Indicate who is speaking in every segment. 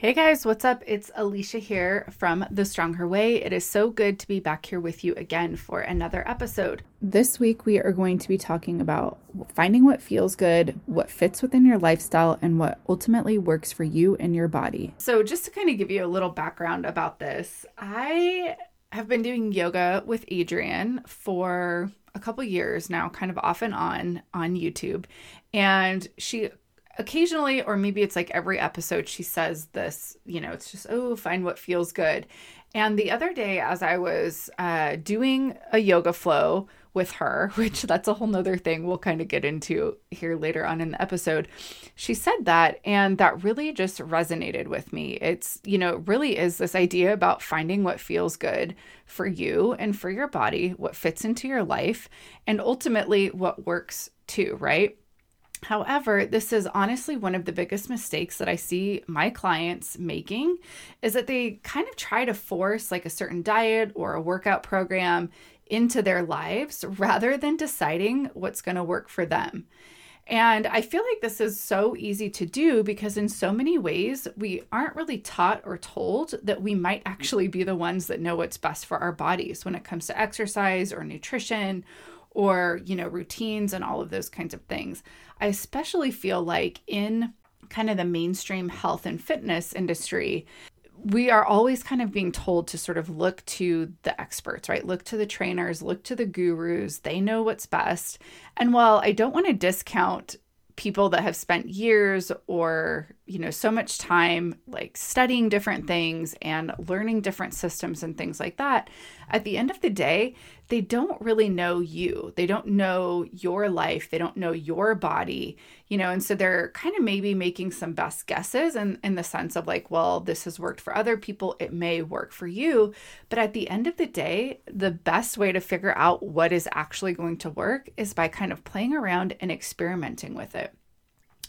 Speaker 1: Hey guys, what's up? It's Alisha here from The Stronger Way. It is so good to be back here with you again for another episode. This week, we are going to be talking about finding what feels good, what fits within your lifestyle, and what ultimately works for you and your body. So, just to kind of give you a little background about this, I have been doing yoga with Adriene for a couple years now, kind of off and on on YouTube. And she occasionally, or maybe it's like every episode, she says this, you know, it's just, oh, find what feels good. And the other day, as I was uh, doing a yoga flow with her, which that's a whole nother thing we'll kind of get into here later on in the episode, she said that, and that really just resonated with me. It's, you know, really is this idea about finding what feels good for you and for your body, what fits into your life, and ultimately what works too, right? However, this is honestly one of the biggest mistakes that I see my clients making is that they kind of try to force like a certain diet or a workout program into their lives rather than deciding what's going to work for them. And I feel like this is so easy to do because, in so many ways, we aren't really taught or told that we might actually be the ones that know what's best for our bodies when it comes to exercise or nutrition or, you know, routines and all of those kinds of things. I especially feel like in kind of the mainstream health and fitness industry, we are always kind of being told to sort of look to the experts, right? Look to the trainers, look to the gurus. They know what's best. And while I don't want to discount people that have spent years or you know so much time like studying different things and learning different systems and things like that at the end of the day they don't really know you. They don't know your life. They don't know your body you know and so they're kind of maybe making some best guesses and in, in the sense of like well this has worked for other people. It may work for you. But at the end of the day the best way to figure out what is actually going to work is by kind of playing around and experimenting with it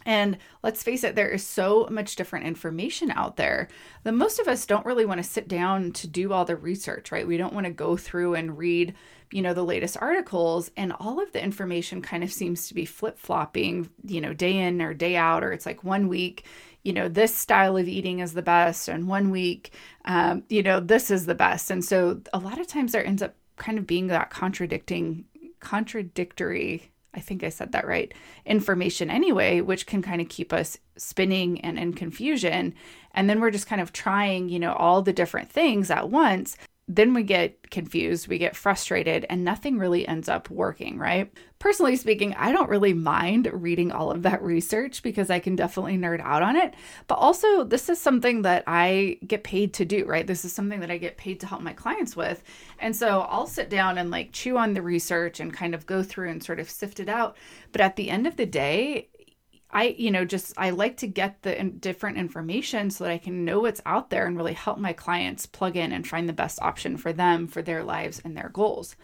Speaker 1: and let's face it, there is so much different information out there that most of us don't really want to sit down to do all the research, right? We don't want to go through and read, you know, the latest articles. And all of the information kind of seems to be flip flopping, you know, day in or day out, or it's like one week, you know, this style of eating is the best, and one week, um, you know, this is the best. And so a lot of times there ends up kind of being that contradicting, contradictory I think I said that right, information anyway, which can kind of keep us spinning and in confusion. And then we're just kind of trying, you know, all the different things at once then we get confused, we get frustrated, and nothing really ends up working, right? Personally speaking, I don't really mind reading all of that research because I can definitely nerd out on it. But also, this is something that I get paid to do, right? This is something that I get paid to help my clients with. And so I'll sit down and like chew on the research and kind of go through and sort of sift it out. But at the end of the day, I, you know, just I like to get the different information so that I can know what's out there and really help my clients plug in and find the best option for them, for their lives, and their goals.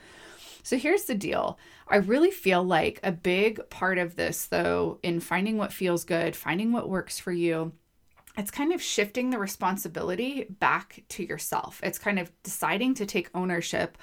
Speaker 1: So here's the deal. I really feel like a big part of this, though, in finding what feels good, finding what works for you, it's kind of shifting the responsibility back to yourself. It's kind of deciding to take ownership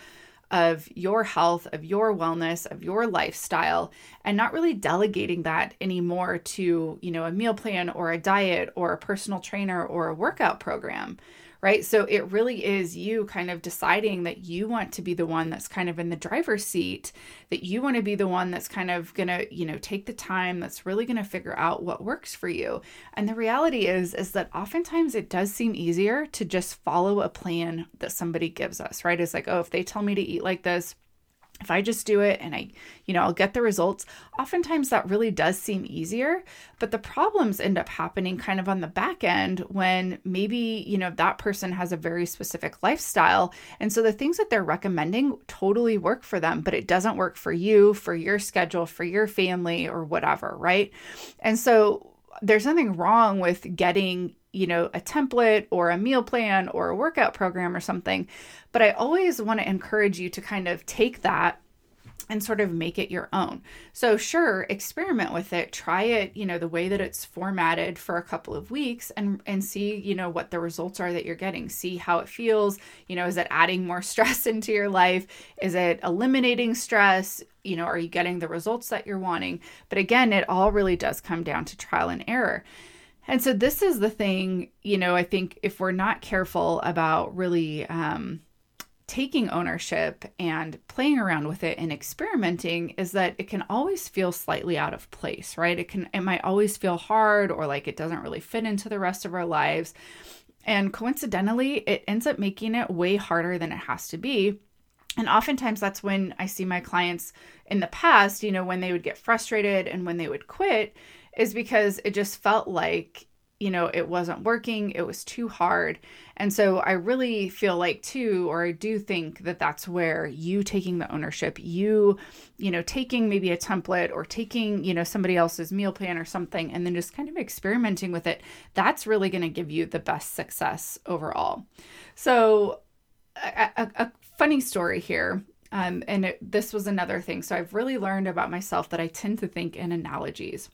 Speaker 1: of your health, of your wellness, of your lifestyle, and not really delegating that anymore to, you know, a meal plan or a diet or a personal trainer or a workout program right? So it really is you kind of deciding that you want to be the one that's kind of in the driver's seat, that you want to be the one that's kind of going to, you know, take the time that's really going to figure out what works for you. And the reality is is that oftentimes it does seem easier to just follow a plan that somebody gives us, right? It's like, oh, if they tell me to eat like this, if I just do it and I, you know, I'll get the results, oftentimes that really does seem easier. But the problems end up happening kind of on the back end when maybe, you know, that person has a very specific lifestyle. And so the things that they're recommending totally work for them, but it doesn't work for you, for your schedule, for your family, or whatever, right? And so there's nothing wrong with getting you know, a template or a meal plan or a workout program or something. But I always want to encourage you to kind of take that and sort of make it your own. So, sure, experiment with it, try it, you know, the way that it's formatted for a couple of weeks and and see, you know, what the results are that you're getting. See how it feels, you know, is it adding more stress into your life? Is it eliminating stress? You know, are you getting the results that you're wanting? But again, it all really does come down to trial and error. And so, this is the thing, you know, I think if we're not careful about really um, taking ownership and playing around with it and experimenting, is that it can always feel slightly out of place, right? It can, it might always feel hard or like it doesn't really fit into the rest of our lives. And coincidentally, it ends up making it way harder than it has to be. And oftentimes that's when I see my clients in the past, you know, when they would get frustrated and when they would quit, is because it just felt like, you know, it wasn't working, it was too hard. And so I really feel like, too, or I do think that that's where you taking the ownership, you, you know, taking maybe a template or taking, you know, somebody else's meal plan or something, and then just kind of experimenting with it, that's really going to give you the best success overall. So, a, a, a funny story here um, and it, this was another thing. So I've really learned about myself that I tend to think in analogies.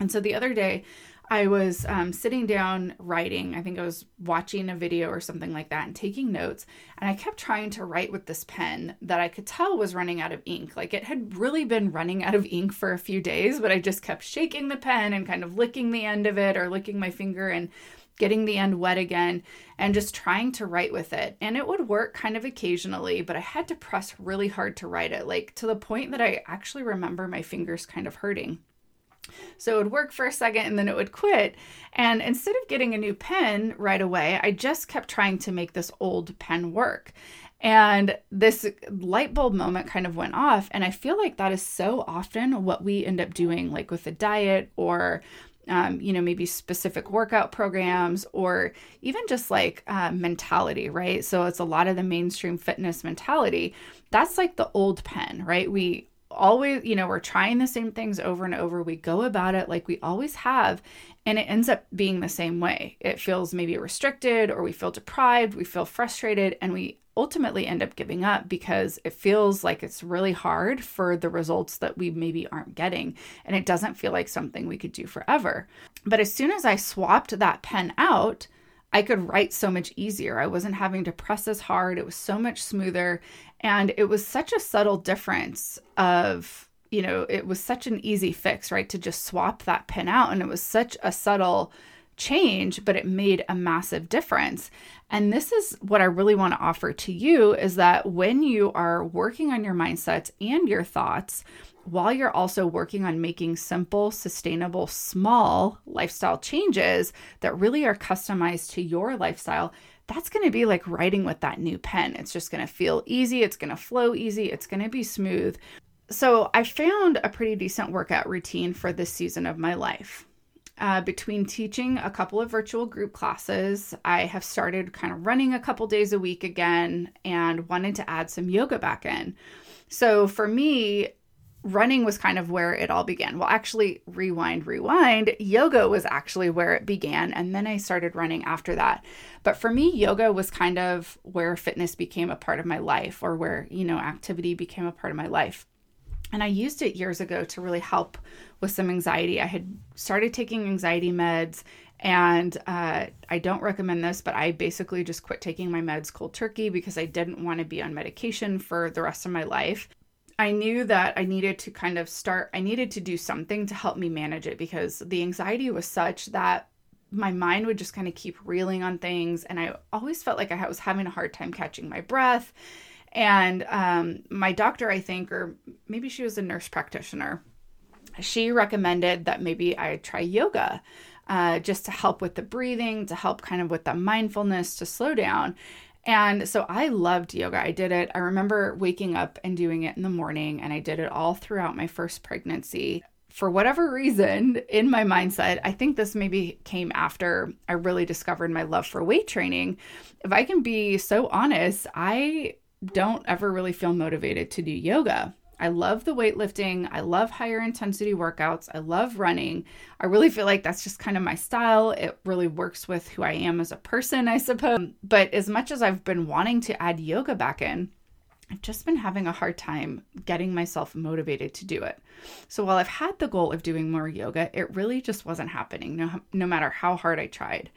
Speaker 1: And so the other day, I was um, sitting down writing. I think I was watching a video or something like that and taking notes. And I kept trying to write with this pen that I could tell was running out of ink. Like it had really been running out of ink for a few days, but I just kept shaking the pen and kind of licking the end of it or licking my finger and getting the end wet again and just trying to write with it. And it would work kind of occasionally, but I had to press really hard to write it, like to the point that I actually remember my fingers kind of hurting. So it would work for a second and then it would quit. And instead of getting a new pen right away, I just kept trying to make this old pen work. And this light bulb moment kind of went off. And I feel like that is so often what we end up doing, like with a diet or um, you know, maybe specific workout programs or even just like uh, mentality, right? So it's a lot of the mainstream fitness mentality. That's like the old pen, right? We always, you know, we're trying the same things over and over. We go about it like we always have, and it ends up being the same way. It feels maybe restricted, or we feel deprived, we feel frustrated, and we ultimately end up giving up because it feels like it's really hard for the results that we maybe aren't getting. And it doesn't feel like something we could do forever. But as soon as I swapped that pen out, I could write so much easier. I wasn't having to press as hard. It was so much smoother. And it was such a subtle difference of, you know, it was such an easy fix, right? To just swap that pin out. And it was such a subtle change, but it made a massive difference. And this is what I really want to offer to you is that when you are working on your mindsets and your thoughts, while you're also working on making simple, sustainable, small lifestyle changes that really are customized to your lifestyle, that's going to be like writing with that new pen. It's just going to feel easy, it's going to flow easy, it's going to be smooth. So, I found a pretty decent workout routine for this season of my life. Uh, between teaching a couple of virtual group classes, I have started kind of running a couple days a week again and wanted to add some yoga back in. So, for me, running was kind of where it all began. Well, actually, rewind, rewind. Yoga was actually where it began. And then I started running after that. But for me, yoga was kind of where fitness became a part of my life or where, you know, activity became a part of my life. And I used it years ago to really help with some anxiety. I had started taking anxiety meds and uh, I don't recommend this, but I basically just quit taking my meds cold turkey because I didn't want to be on medication for the rest of my life. I knew that I needed to kind of start, I needed to do something to help me manage it because the anxiety was such that my mind would just kind of keep reeling on things. And I always felt like I was having a hard time catching my breath. And um, my doctor, I think, or maybe she was a nurse practitioner, she recommended that maybe I try yoga. Uh, just to help with the breathing, to help kind of with the mindfulness, to slow down. And so I loved yoga. I did it. I remember waking up and doing it in the morning, and I did it all throughout my first pregnancy. For whatever reason, in my mindset, I think this maybe came after I really discovered my love for weight training. If I can be so honest, I don't ever really feel motivated to do yoga. I love the weightlifting. I love higher intensity workouts. I love running. I really feel like that's just kind of my style. It really works with who I am as a person, I suppose. But as much as I've been wanting to add yoga back in, I've just been having a hard time getting myself motivated to do it. So while I've had the goal of doing more yoga, it really just wasn't happening no, no matter how hard I tried.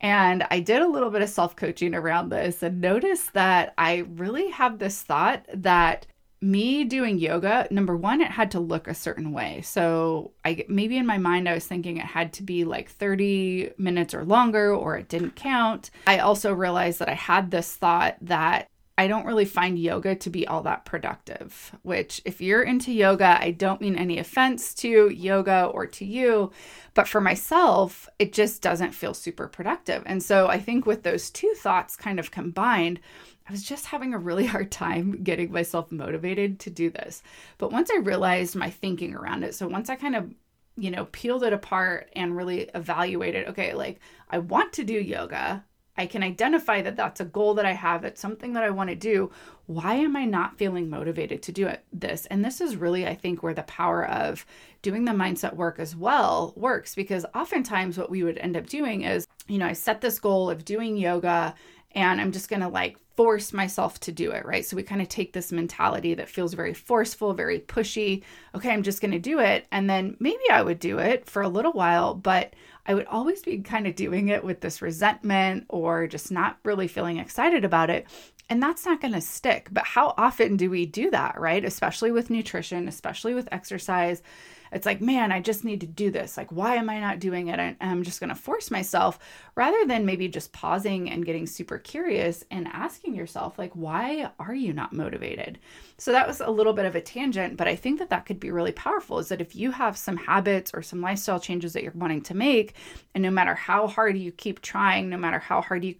Speaker 1: And I did a little bit of self coaching around this and noticed that I really have this thought that me doing yoga, number one, it had to look a certain way. So I maybe in my mind I was thinking it had to be like 30 minutes or longer or it didn't count. I also realized that I had this thought that I don't really find yoga to be all that productive, which, if you're into yoga, I don't mean any offense to yoga or to you, but for myself, it just doesn't feel super productive. And so I think with those two thoughts kind of combined, I was just having a really hard time getting myself motivated to do this. But once I realized my thinking around it, so once I kind of you know, peeled it apart and really evaluated, okay, like I want to do yoga. I can identify that that's a goal that I have, it's something that I want to do. Why am I not feeling motivated to do it this? And this is really I think where the power of doing the mindset work as well works because oftentimes what we would end up doing is, you know, I set this goal of doing yoga and I'm just going to like force myself to do it, right? So we kind of take this mentality that feels very forceful, very pushy. Okay, I'm just going to do it. And then maybe I would do it for a little while, but I would always be kind of doing it with this resentment or just not really feeling excited about it. And that's not going to stick. But how often do we do that, right? Especially with nutrition, especially with exercise it's like, man, I just need to do this. Like, why am I not doing it? I'm just going to force myself rather than maybe just pausing and getting super curious and asking yourself, like, why are you not motivated? So that was a little bit of a tangent, but I think that that could be really powerful is that if you have some habits or some lifestyle changes that you're wanting to make, and no matter how hard you keep trying, no matter how hard you,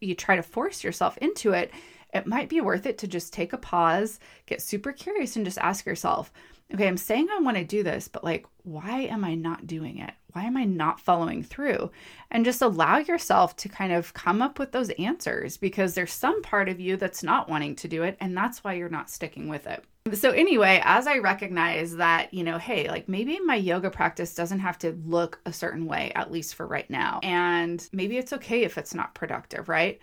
Speaker 1: you try to force yourself into it, it might be worth it to just take a pause, get super curious, and just ask yourself, okay, I'm saying I want to do this, but like, why am I not doing it? Why am I not following through? And just allow yourself to kind of come up with those answers because there's some part of you that's not wanting to do it. And that's why you're not sticking with it. So, anyway, as I recognize that, you know, hey, like maybe my yoga practice doesn't have to look a certain way, at least for right now. And maybe it's okay if it's not productive, right?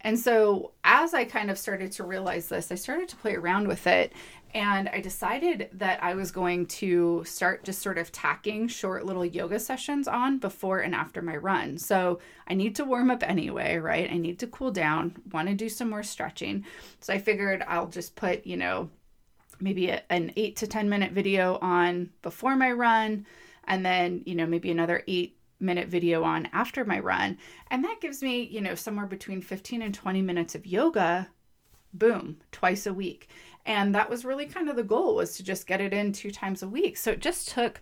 Speaker 1: And so, as I kind of started to realize this, I started to play around with it and I decided that I was going to start just sort of tacking short little yoga sessions on before and after my run. So I need to warm up anyway, right? I need to cool down, want to do some more stretching. So I figured I'll just put, you know, maybe a, an eight to 10 minute video on before my run, and then, you know, maybe another eight minute video on after my run. And that gives me, you know, somewhere between 15 and 20 minutes of yoga boom twice a week. And that was really kind of the goal was to just get it in two times a week. So it just took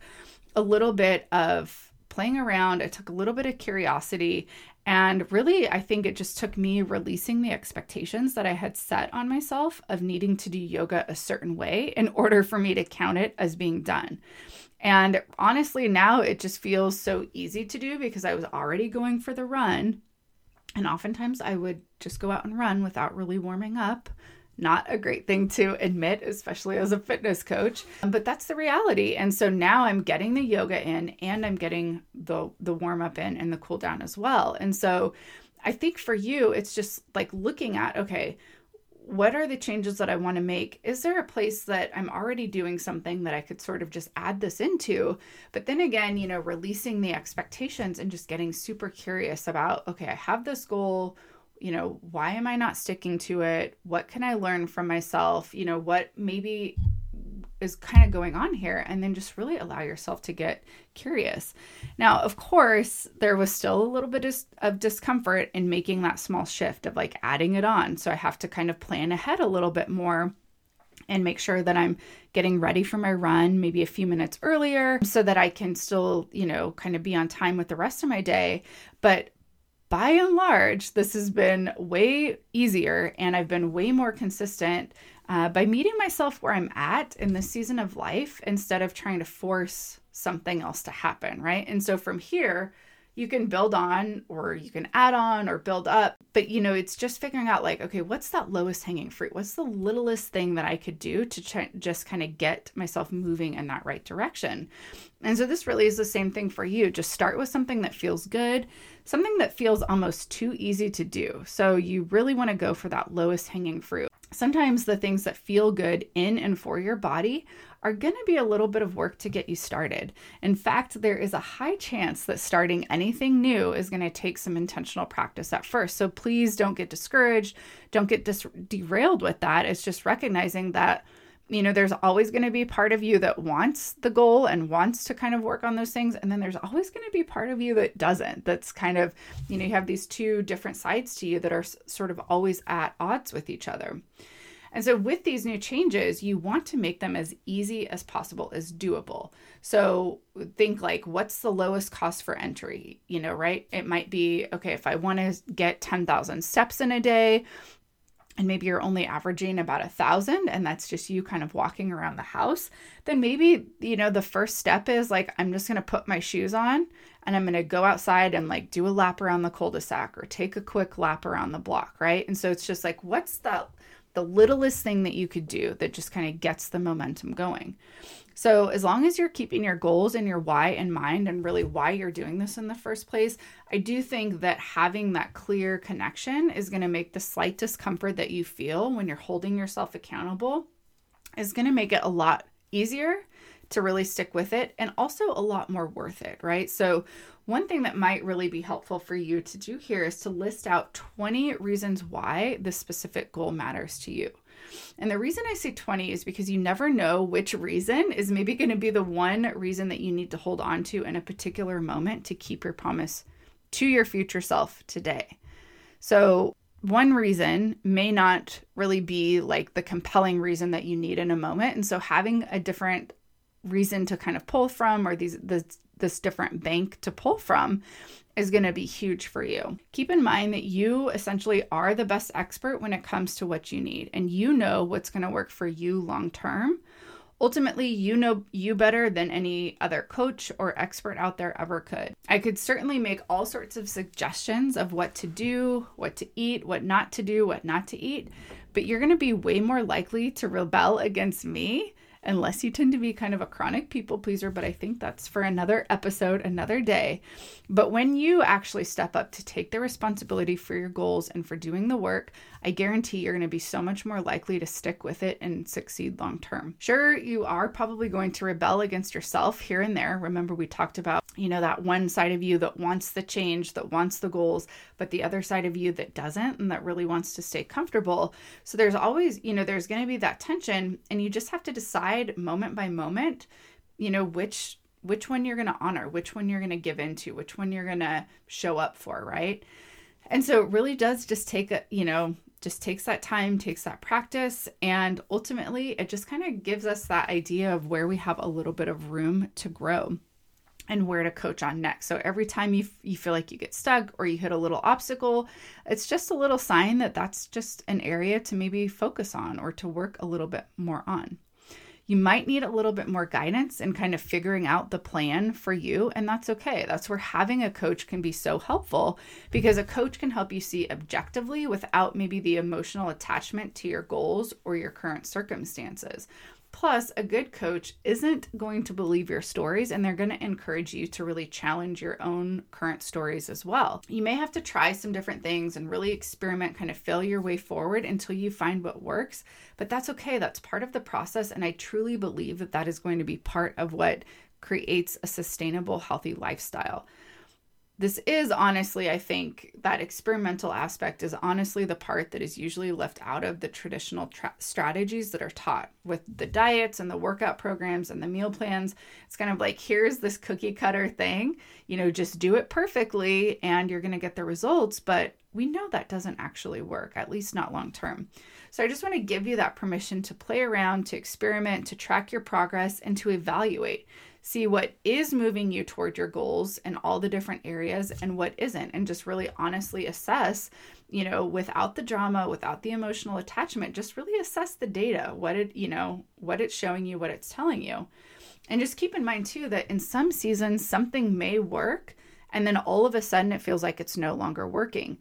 Speaker 1: a little bit of playing around. It took a little bit of curiosity and really i think it just took me releasing the expectations that i had set on myself of needing to do yoga a certain way in order for me to count it as being done and honestly now it just feels so easy to do because i was already going for the run and oftentimes I would just go out and run without really warming up. Not a great thing to admit, especially as a fitness coach, but that's the reality. And so now I'm getting the yoga in and I'm getting the the warm up in and the cool down as well. And so I think for you it's just like looking at okay, what are the changes that I want to make? Is there a place that I'm already doing something that I could sort of just add this into? But then again, you know, releasing the expectations and just getting super curious about, okay, I have this goal. You know, why am I not sticking to it? What can I learn from myself? You know, what maybe is kind of going on here and then just really allow yourself to get curious. Now, of course, there was still a little bit of discomfort in making that small shift of like adding it on. So I have to kind of plan ahead a little bit more and make sure that I'm getting ready for my run maybe a few minutes earlier so that I can still, you know, kind of be on time with the rest of my day. But by and large, this has been way easier and I've been way more consistent uh, by meeting myself where I'm at in this season of life instead of trying to force something else to happen, right? And so from here, you can build on or you can add on or build up. But you know, it's just figuring out like, okay, what's that lowest hanging fruit? What's the littlest thing that I could do to just kind of get myself moving in that right direction? And so this really is the same thing for you. Just start with something that feels good, something that feels almost too easy to do. So you really want to go for that lowest hanging fruit. Sometimes the things that feel good in and for your body are going to be a little bit of work to get you started. In fact, there is a high chance that starting anything new is going to take some intentional practice at first. So please don't get discouraged, don't get dis- derailed with that. It's just recognizing that you know, there's always going to be part of you that wants the goal and wants to kind of work on those things. And then there's always going to be part of you that doesn't. That's kind of, you know, you have these two different sides to you that are sort of always at odds with each other. And so, with these new changes, you want to make them as easy as possible, as doable. So, think like, what's the lowest cost for entry? You know, right? It might be okay, if I want to get 10,000 steps in a day, and maybe you're only averaging about a thousand and that's just you kind of walking around the house then maybe you know the first step is like i'm just going to put my shoes on and i'm going to go outside and like do a lap around the cul-de-sac or take a quick lap around the block right and so it's just like what's the the littlest thing that you could do that just kind of gets the momentum going so, as long as you're keeping your goals and your why in mind and really why you're doing this in the first place, I do think that having that clear connection is going to make the slight discomfort that you feel when you're holding yourself accountable is going to make it a lot easier to really stick with it and also a lot more worth it, right? So, one thing that might really be helpful for you to do here is to list out 20 reasons why this specific goal matters to you. And the reason I say 20 is because you never know which reason is maybe going to be the one reason that you need to hold on to in a particular moment to keep your promise to your future self today. So, one reason may not really be like the compelling reason that you need in a moment. And so, having a different reason to kind of pull from or these this, this different bank to pull from is going to be huge for you. Keep in mind that you essentially are the best expert when it comes to what you need, and you know what's going to work for you long term. Ultimately, you know you better than any other coach or expert out there ever could. I could certainly make all sorts of suggestions of what to do, what to eat, what not to do, what not to eat, but you're going to be way more likely to rebel against me unless you tend to be kind of a chronic people pleaser, but I think that's for another episode, another day. But when you actually step up to take the responsibility for your goals and for doing the work, I guarantee you're going to be so much more likely to stick with it and succeed long term. Sure, you are probably going to rebel against yourself here and there. Remember, we talked about, you know, that one side of you that wants the change, that wants the goals, but the other side of you that doesn't and that really wants to stay comfortable. So there's always, you know, there's going to be that tension, and you just have to decide moment by moment, you know, which which one you're going to honor, which one you're going to give into, which one you're going to show up for, right? And so it really does just take a, you know, just takes that time, takes that practice, and ultimately it just kind of gives us that idea of where we have a little bit of room to grow and where to coach on next. So every time you, you feel like you get stuck or you hit a little obstacle, it's just a little sign that that's just an area to maybe focus on or to work a little bit more on. You might need a little bit more guidance and kind of figuring out the plan for you, and that's okay. That's where having a coach can be so helpful because a coach can help you see objectively without maybe the emotional attachment to your goals or your current circumstances. Plus, a good coach isn't going to believe your stories and they're going to encourage you to really challenge your own current stories as well. You may have to try some different things and really experiment, kind of feel your way forward until you find what works, but that's okay. That's part of the process. And I truly believe that that is going to be part of what creates a sustainable, healthy lifestyle this is honestly, I think, that experimental aspect is honestly the part that is usually left out of the traditional tra- strategies that are taught with the diets and the workout programs and the meal plans. It's kind of like, here's this cookie cutter thing, you know, just do it perfectly and you're going to get the results. But we know that doesn't actually work, at least not long term. So I just want to give you that permission to play around, to experiment, to track your progress, and to evaluate see what is moving you toward your goals in all the different areas and what isn't and just really honestly assess you know without the drama without the emotional attachment just really assess the data what it you know what it's showing you what it's telling you. And just keep in mind too that in some seasons something may work and then all of a sudden it feels like it's no longer working.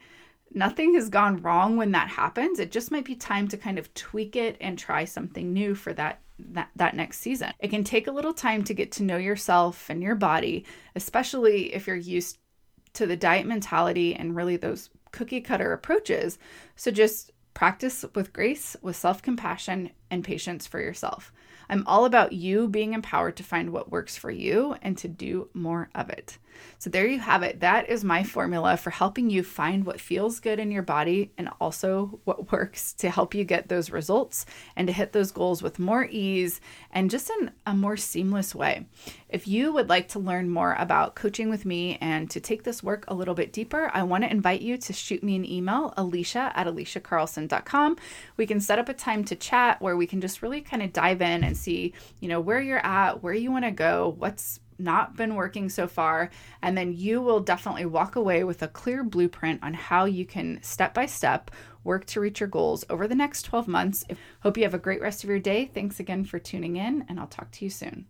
Speaker 1: Nothing has gone wrong when that happens. It just might be time to kind of tweak it and try something new for that that, that next season. It can take a little time to get to know yourself and your body, especially if you're used to the diet mentality and really those cookie cutter approaches. So just practice with grace, with self compassion, and patience for yourself. I'm all about you being empowered to find what works for you and to do more of it. So, there you have it. That is my formula for helping you find what feels good in your body and also what works to help you get those results and to hit those goals with more ease and just in a more seamless way. If you would like to learn more about coaching with me and to take this work a little bit deeper, I want to invite you to shoot me an email, alisha at alishacarlson.com. We can set up a time to chat where we can just really kind of dive in and see, you know, where you're at, where you want to go, what's not been working so far. And then you will definitely walk away with a clear blueprint on how you can step by step work to reach your goals over the next 12 months. Hope you have a great rest of your day. Thanks again for tuning in, and I'll talk to you soon.